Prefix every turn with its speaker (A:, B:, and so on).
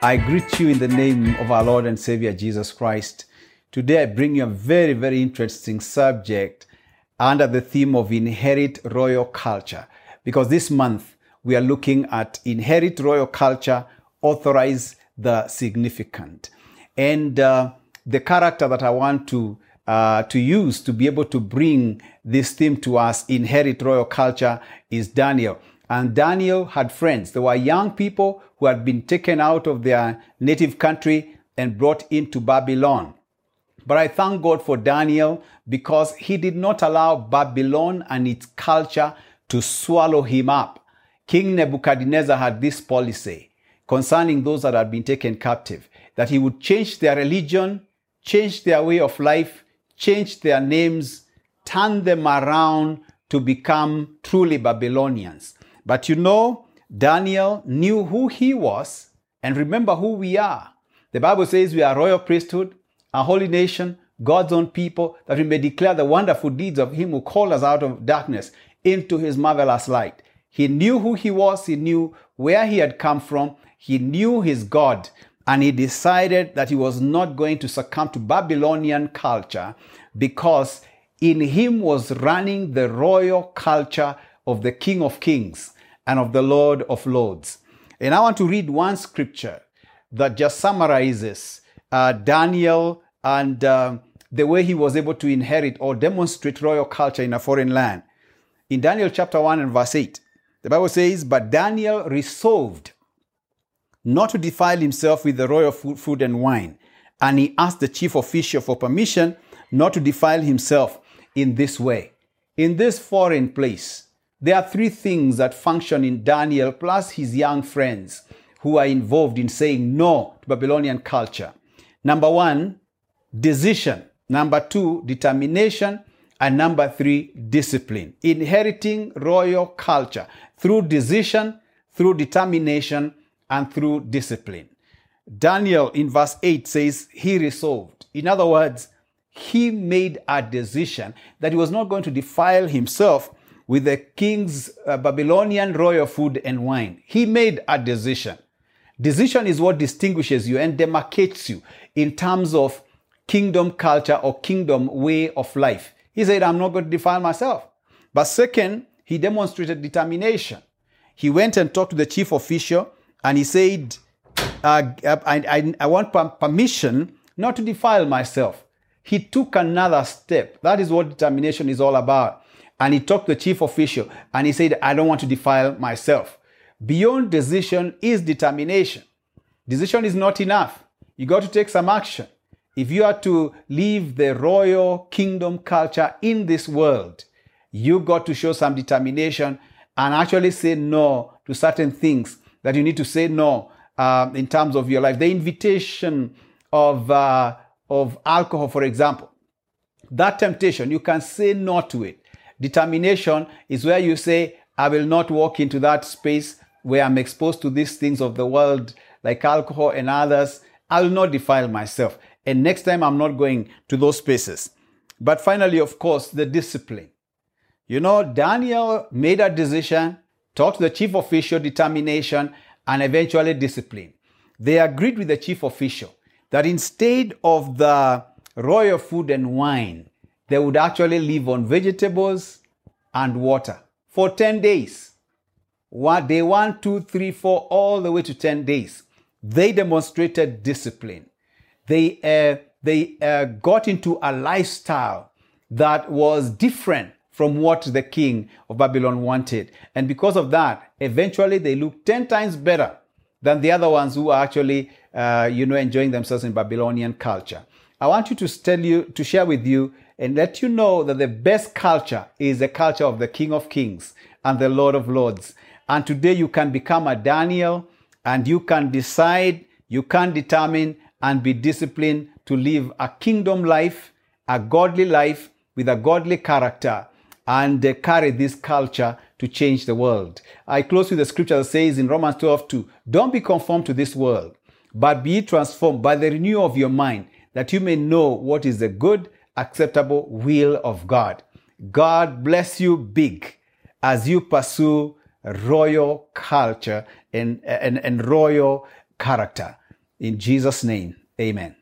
A: I greet you in the name of our Lord and Savior Jesus Christ. Today I bring you a very, very interesting subject under the theme of inherit royal culture. Because this month we are looking at inherit royal culture, authorize the significant. And uh, the character that I want to uh, to use to be able to bring this theme to us, inherit royal culture, is Daniel. And Daniel had friends. They were young people who had been taken out of their native country and brought into Babylon. But I thank God for Daniel because he did not allow Babylon and its culture to swallow him up. King Nebuchadnezzar had this policy concerning those that had been taken captive that he would change their religion, change their way of life, change their names, turn them around to become truly Babylonians. But you know, Daniel knew who he was, and remember who we are. The Bible says we are royal priesthood, a holy nation, God's own people, that we may declare the wonderful deeds of him who called us out of darkness into his marvelous light. He knew who he was, he knew where he had come from, he knew his God, and he decided that he was not going to succumb to Babylonian culture because in him was running the royal culture of the King of Kings and of the Lord of Lords. And I want to read one scripture that just summarizes uh, Daniel and uh, the way he was able to inherit or demonstrate royal culture in a foreign land. In Daniel chapter 1 and verse 8, the Bible says, But Daniel resolved not to defile himself with the royal food and wine. And he asked the chief official for permission not to defile himself in this way. In this foreign place, there are three things that function in Daniel plus his young friends who are involved in saying no to Babylonian culture. Number one, decision. Number two, determination. And number three, discipline. Inheriting royal culture through decision, through determination, and through discipline. Daniel in verse 8 says, He resolved. In other words, he made a decision that he was not going to defile himself with the king's uh, Babylonian royal food and wine. He made a decision. Decision is what distinguishes you and demarcates you in terms of kingdom culture or kingdom way of life. He said, I'm not going to defile myself. But second, he demonstrated determination. He went and talked to the chief official and he said, uh, I, I, I want permission not to defile myself. He took another step. That is what determination is all about. And he talked to the chief official and he said, I don't want to defile myself. Beyond decision is determination. Decision is not enough. You got to take some action. If you are to live the royal kingdom culture in this world, you got to show some determination and actually say no to certain things that you need to say no uh, in terms of your life. The invitation of, uh, of alcohol, for example, that temptation, you can say no to it. Determination is where you say, I will not walk into that space where I'm exposed to these things of the world, like alcohol and others. I will not defile myself. And next time, I'm not going to those spaces. But finally, of course, the discipline. You know, Daniel made a decision talked to the chief official determination and eventually discipline. They agreed with the chief official that instead of the royal food and wine, they would actually live on vegetables and water for 10 days. One, day one, two, three, four, all the way to 10 days. They demonstrated discipline. They, uh, they uh, got into a lifestyle that was different from what the king of Babylon wanted. And because of that, eventually they look 10 times better than the other ones who are actually, uh, you know, enjoying themselves in Babylonian culture. I want you to tell you, to share with you and let you know that the best culture is the culture of the King of Kings and the Lord of Lords. And today you can become a Daniel and you can decide, you can determine and be disciplined to live a kingdom life, a godly life with a godly character and uh, carry this culture to change the world. I close with the scripture that says in Romans 12 2, Don't be conformed to this world, but be transformed by the renewal of your mind, that you may know what is the good, acceptable will of God. God bless you big as you pursue royal culture and, and, and royal character. In Jesus' name, amen.